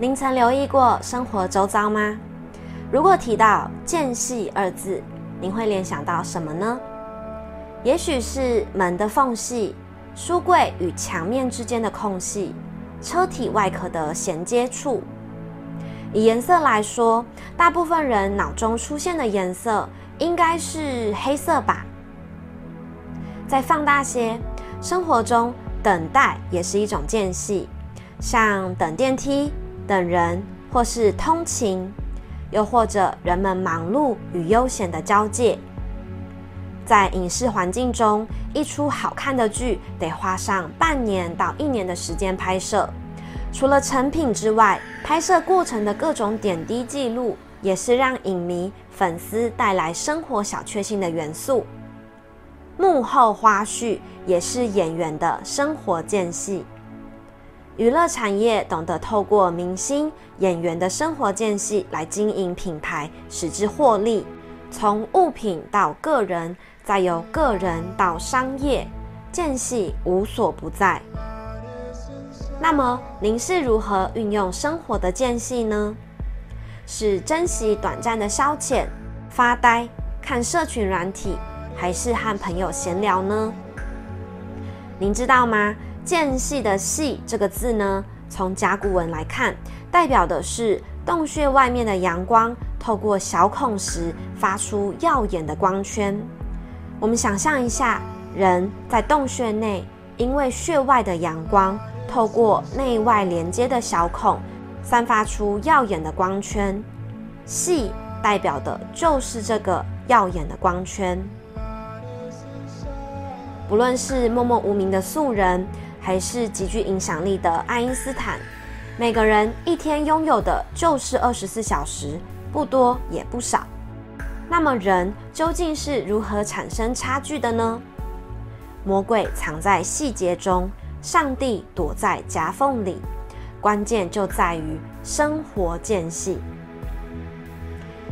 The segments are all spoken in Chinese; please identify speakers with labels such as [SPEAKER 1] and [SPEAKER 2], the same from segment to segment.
[SPEAKER 1] 您曾留意过生活周遭吗？如果提到“间隙”二字，您会联想到什么呢？也许是门的缝隙、书柜与墙面之间的空隙、车体外壳的衔接处。以颜色来说，大部分人脑中出现的颜色应该是黑色吧。再放大些，生活中等待也是一种间隙，像等电梯、等人，或是通勤，又或者人们忙碌与悠闲的交界。在影视环境中，一出好看的剧得花上半年到一年的时间拍摄。除了成品之外，拍摄过程的各种点滴记录，也是让影迷、粉丝带来生活小确幸的元素。幕后花絮也是演员的生活间隙。娱乐产业懂得透过明星、演员的生活间隙来经营品牌，使之获利。从物品到个人。再由个人到商业，间隙无所不在。那么，您是如何运用生活的间隙呢？是珍惜短暂的消遣、发呆、看社群软体，还是和朋友闲聊呢？您知道吗？间隙的“隙”这个字呢，从甲骨文来看，代表的是洞穴外面的阳光透过小孔时发出耀眼的光圈。我们想象一下，人在洞穴内，因为穴外的阳光透过内外连接的小孔，散发出耀眼的光圈。隙代表的就是这个耀眼的光圈。不论是默默无名的素人，还是极具影响力的爱因斯坦，每个人一天拥有的就是二十四小时，不多也不少。那么人究竟是如何产生差距的呢？魔鬼藏在细节中，上帝躲在夹缝里，关键就在于生活间隙。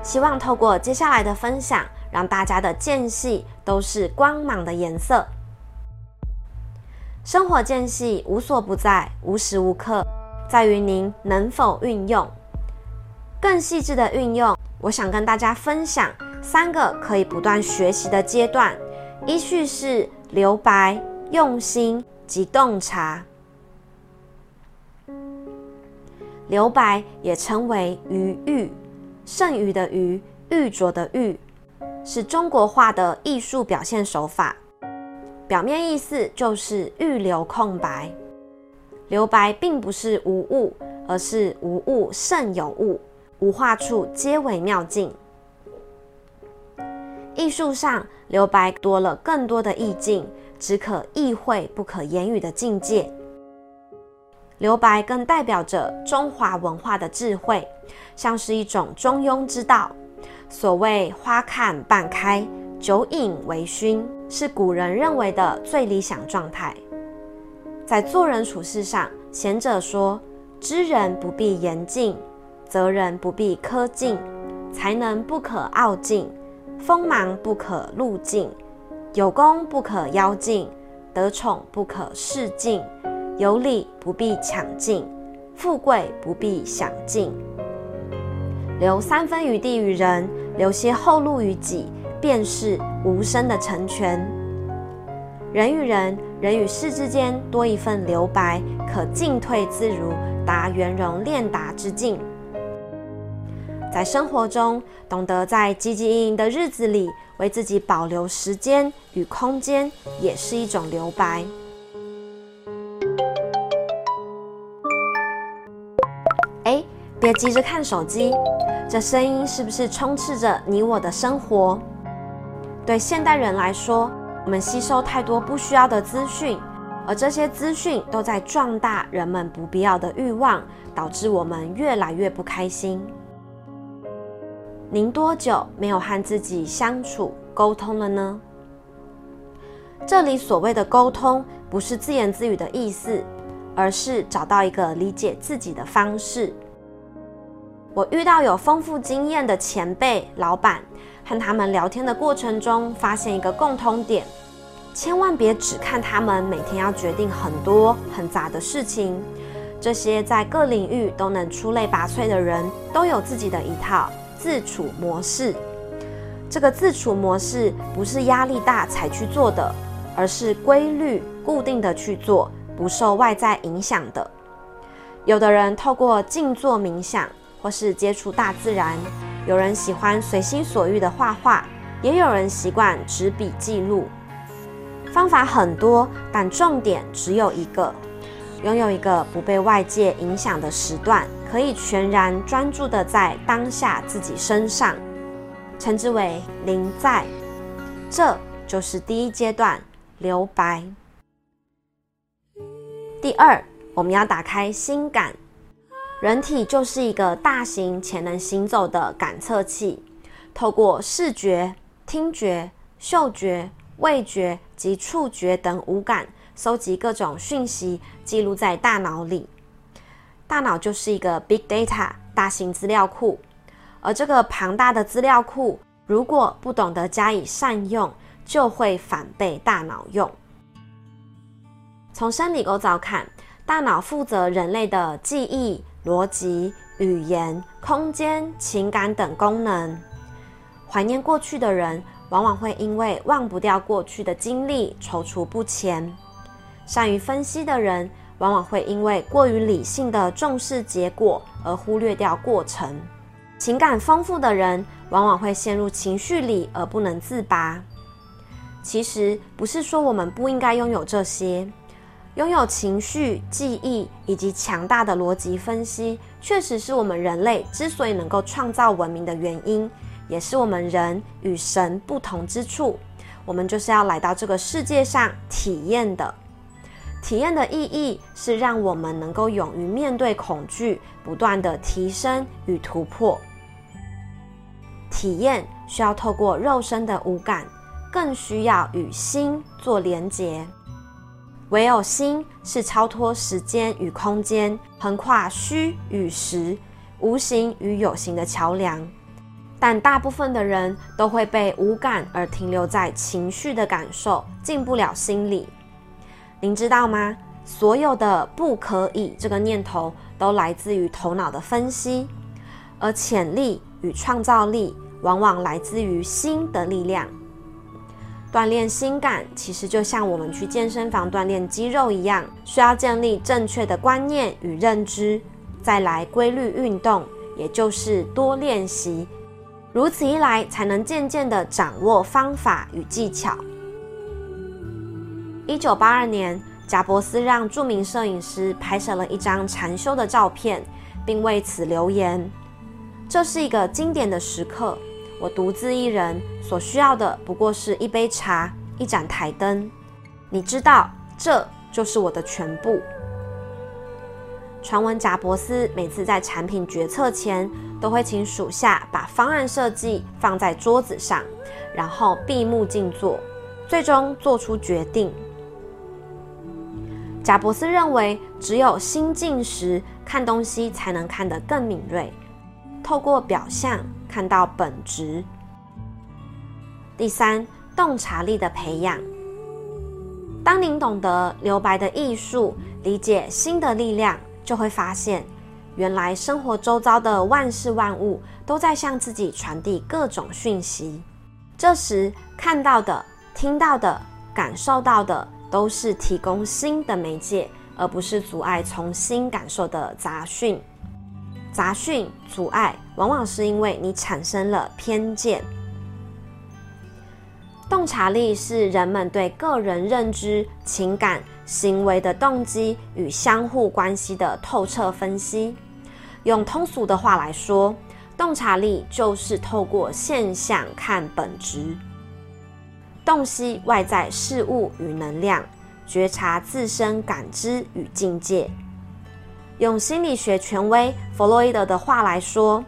[SPEAKER 1] 希望透过接下来的分享，让大家的间隙都是光芒的颜色。生活间隙无所不在，无时无刻，在于您能否运用。更细致的运用。我想跟大家分享三个可以不断学习的阶段，依序是留白、用心及洞察。留白也称为余欲，剩余的余，玉琢的玉，是中国画的艺术表现手法。表面意思就是预留空白。留白并不是无物，而是无物胜有物。无画处皆为妙境。艺术上留白多了更多的意境，只可意会不可言语的境界。留白更代表着中华文化的智慧，像是一种中庸之道。所谓花看半开，酒饮微醺，是古人认为的最理想状态。在做人处事上，贤者说：知人不必言尽。责人不必苛尽，才能不可傲尽，锋芒不可露尽，有功不可邀尽，得宠不可示尽，有礼不必抢尽，富贵不必享尽。留三分余地于人，留些后路于己，便是无声的成全。人与人、人与事之间多一份留白，可进退自如，达圆融练达之境。在生活中，懂得在汲汲营营的日子里为自己保留时间与空间，也是一种留白。哎，别急着看手机，这声音是不是充斥着你我的生活？对现代人来说，我们吸收太多不需要的资讯，而这些资讯都在壮大人们不必要的欲望，导致我们越来越不开心。您多久没有和自己相处沟通了呢？这里所谓的沟通，不是自言自语的意思，而是找到一个理解自己的方式。我遇到有丰富经验的前辈、老板，和他们聊天的过程中，发现一个共通点：千万别只看他们每天要决定很多很杂的事情，这些在各领域都能出类拔萃的人，都有自己的一套自处模式。这个自处模式不是压力大才去做的，而是规律固定的去做，不受外在影响的。有的人透过静坐冥想，或是接触大自然；有人喜欢随心所欲的画画，也有人习惯纸笔记录。方法很多，但重点只有一个：拥有一个不被外界影响的时段，可以全然专注的在当下自己身上，称之为临在。这就是第一阶段留白。第二。我们要打开心感，人体就是一个大型且能行走的感测器，透过视觉、听觉、嗅觉、味觉及触觉等五感，搜集各种讯息，记录在大脑里。大脑就是一个 big data 大型资料库，而这个庞大的资料库，如果不懂得加以善用，就会反被大脑用。从生理构造看。大脑负责人类的记忆、逻辑、语言、空间、情感等功能。怀念过去的人，往往会因为忘不掉过去的经历，踌躇不前；善于分析的人，往往会因为过于理性的重视结果而忽略掉过程；情感丰富的人，往往会陷入情绪里而不能自拔。其实，不是说我们不应该拥有这些。拥有情绪、记忆以及强大的逻辑分析，确实是我们人类之所以能够创造文明的原因，也是我们人与神不同之处。我们就是要来到这个世界上体验的。体验的意义是让我们能够勇于面对恐惧，不断的提升与突破。体验需要透过肉身的五感，更需要与心做连结。唯有心是超脱时间与空间、横跨虚与实、无形与有形的桥梁，但大部分的人都会被无感而停留在情绪的感受，进不了心里。您知道吗？所有的不可以这个念头都来自于头脑的分析，而潜力与创造力往往来自于心的力量。锻炼心感，其实就像我们去健身房锻炼肌肉一样，需要建立正确的观念与认知，再来规律运动，也就是多练习。如此一来，才能渐渐的掌握方法与技巧。一九八二年，贾伯斯让著名摄影师拍摄了一张禅修的照片，并为此留言：“这是一个经典的时刻。”我独自一人所需要的不过是一杯茶、一盏台灯。你知道，这就是我的全部。传闻贾伯斯每次在产品决策前，都会请属下把方案设计放在桌子上，然后闭目静坐，最终做出决定。贾伯斯认为，只有心静时，看东西才能看得更敏锐。透过表象看到本质。第三，洞察力的培养。当您懂得留白的艺术，理解心的力量，就会发现，原来生活周遭的万事万物都在向自己传递各种讯息。这时看到的、听到的、感受到的，都是提供心的媒介，而不是阻碍从心感受的杂讯。杂讯阻碍，往往是因为你产生了偏见。洞察力是人们对个人认知、情感、行为的动机与相互关系的透彻分析。用通俗的话来说，洞察力就是透过现象看本质，洞悉外在事物与能量，觉察自身感知与境界。用心理学权威弗洛伊德的话来说，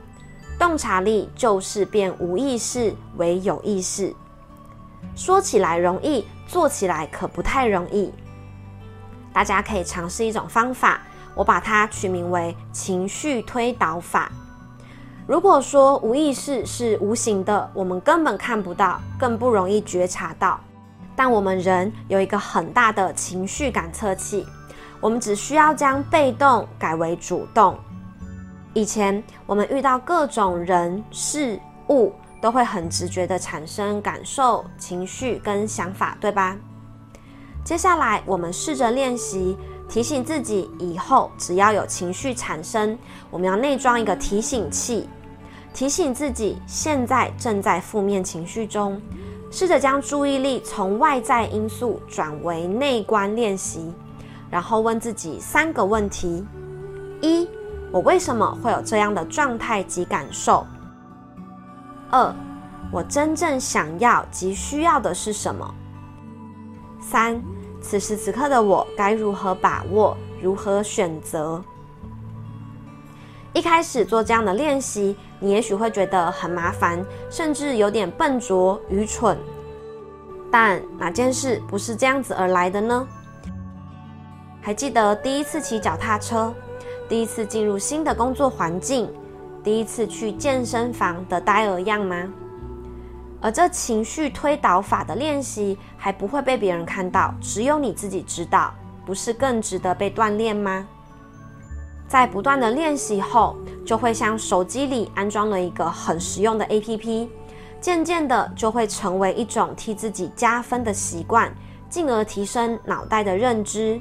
[SPEAKER 1] 洞察力就是变无意识为有意识。说起来容易，做起来可不太容易。大家可以尝试一种方法，我把它取名为情绪推导法。如果说无意识是无形的，我们根本看不到，更不容易觉察到。但我们人有一个很大的情绪感测器。我们只需要将被动改为主动。以前我们遇到各种人事物，都会很直觉的产生感受、情绪跟想法，对吧？接下来我们试着练习提醒自己，以后只要有情绪产生，我们要内装一个提醒器，提醒自己现在正在负面情绪中。试着将注意力从外在因素转为内观练习，然后问自己三个问题：一、我为什么会有这样的状态及感受？二、我真正想要及需要的是什么？三、此时此刻的我该如何把握？如何选择？一开始做这样的练习，你也许会觉得很麻烦，甚至有点笨拙、愚蠢。但哪件事不是这样子而来的呢？还记得第一次骑脚踏车，第一次进入新的工作环境，第一次去健身房的呆儿样吗？而这情绪推导法的练习还不会被别人看到，只有你自己知道，不是更值得被锻炼吗？在不断的练习后，就会像手机里安装了一个很实用的 APP，渐渐的就会成为一种替自己加分的习惯，进而提升脑袋的认知。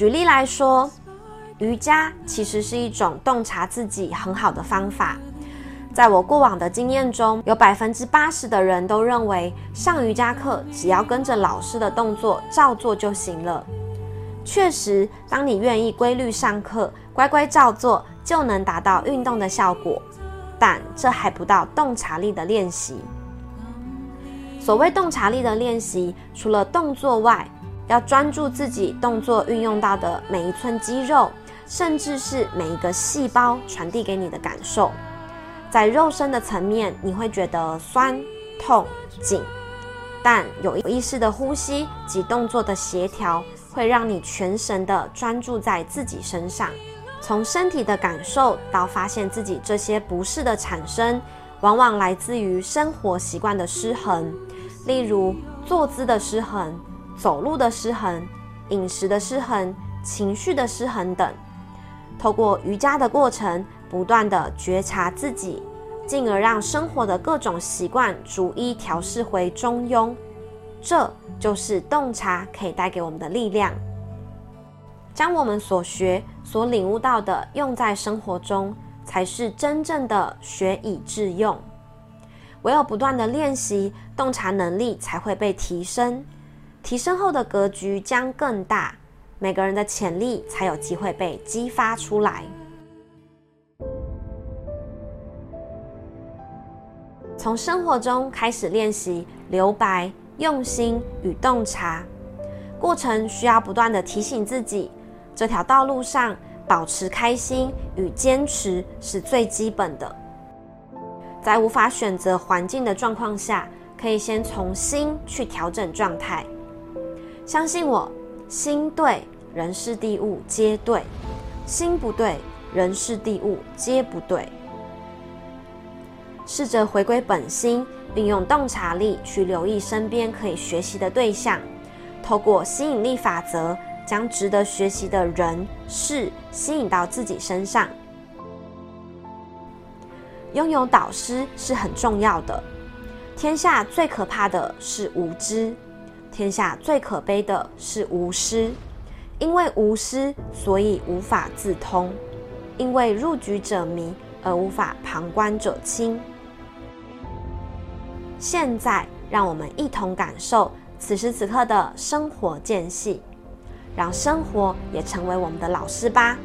[SPEAKER 1] 举例来说，瑜伽其实是一种洞察自己很好的方法。在我过往的经验中，有百分之八十的人都认为上瑜伽课只要跟着老师的动作照做就行了。确实，当你愿意规律上课，乖乖照做，就能达到运动的效果。但这还不到洞察力的练习。所谓洞察力的练习，除了动作外，要专注自己动作运用到的每一寸肌肉，甚至是每一个细胞传递给你的感受。在肉身的层面，你会觉得酸、痛、紧，但有意识的呼吸及动作的协调。会让你全神的专注在自己身上，从身体的感受到发现自己这些不适的产生，往往来自于生活习惯的失衡，例如坐姿的失衡、走路的失衡、饮食的失衡、情绪的失衡等。透过瑜伽的过程，不断的觉察自己，进而让生活的各种习惯逐一调试回中庸。这就是洞察可以带给我们的力量，将我们所学、所领悟到的用在生活中，才是真正的学以致用。唯有不断的练习，洞察能力才会被提升，提升后的格局将更大，每个人的潜力才有机会被激发出来。从生活中开始练习留白。用心与洞察过程需要不断的提醒自己，这条道路上保持开心与坚持是最基本的。在无法选择环境的状况下，可以先从心去调整状态。相信我，心对，人事地物皆对；心不对，人事地物皆不对。试着回归本心。并用洞察力去留意身边可以学习的对象，透过吸引力法则，将值得学习的人事吸引到自己身上。拥有导师是很重要的。天下最可怕的是无知，天下最可悲的是无师。因为无师，所以无法自通；因为入局者迷，而无法旁观者清。现在，让我们一同感受此时此刻的生活间隙，让生活也成为我们的老师吧。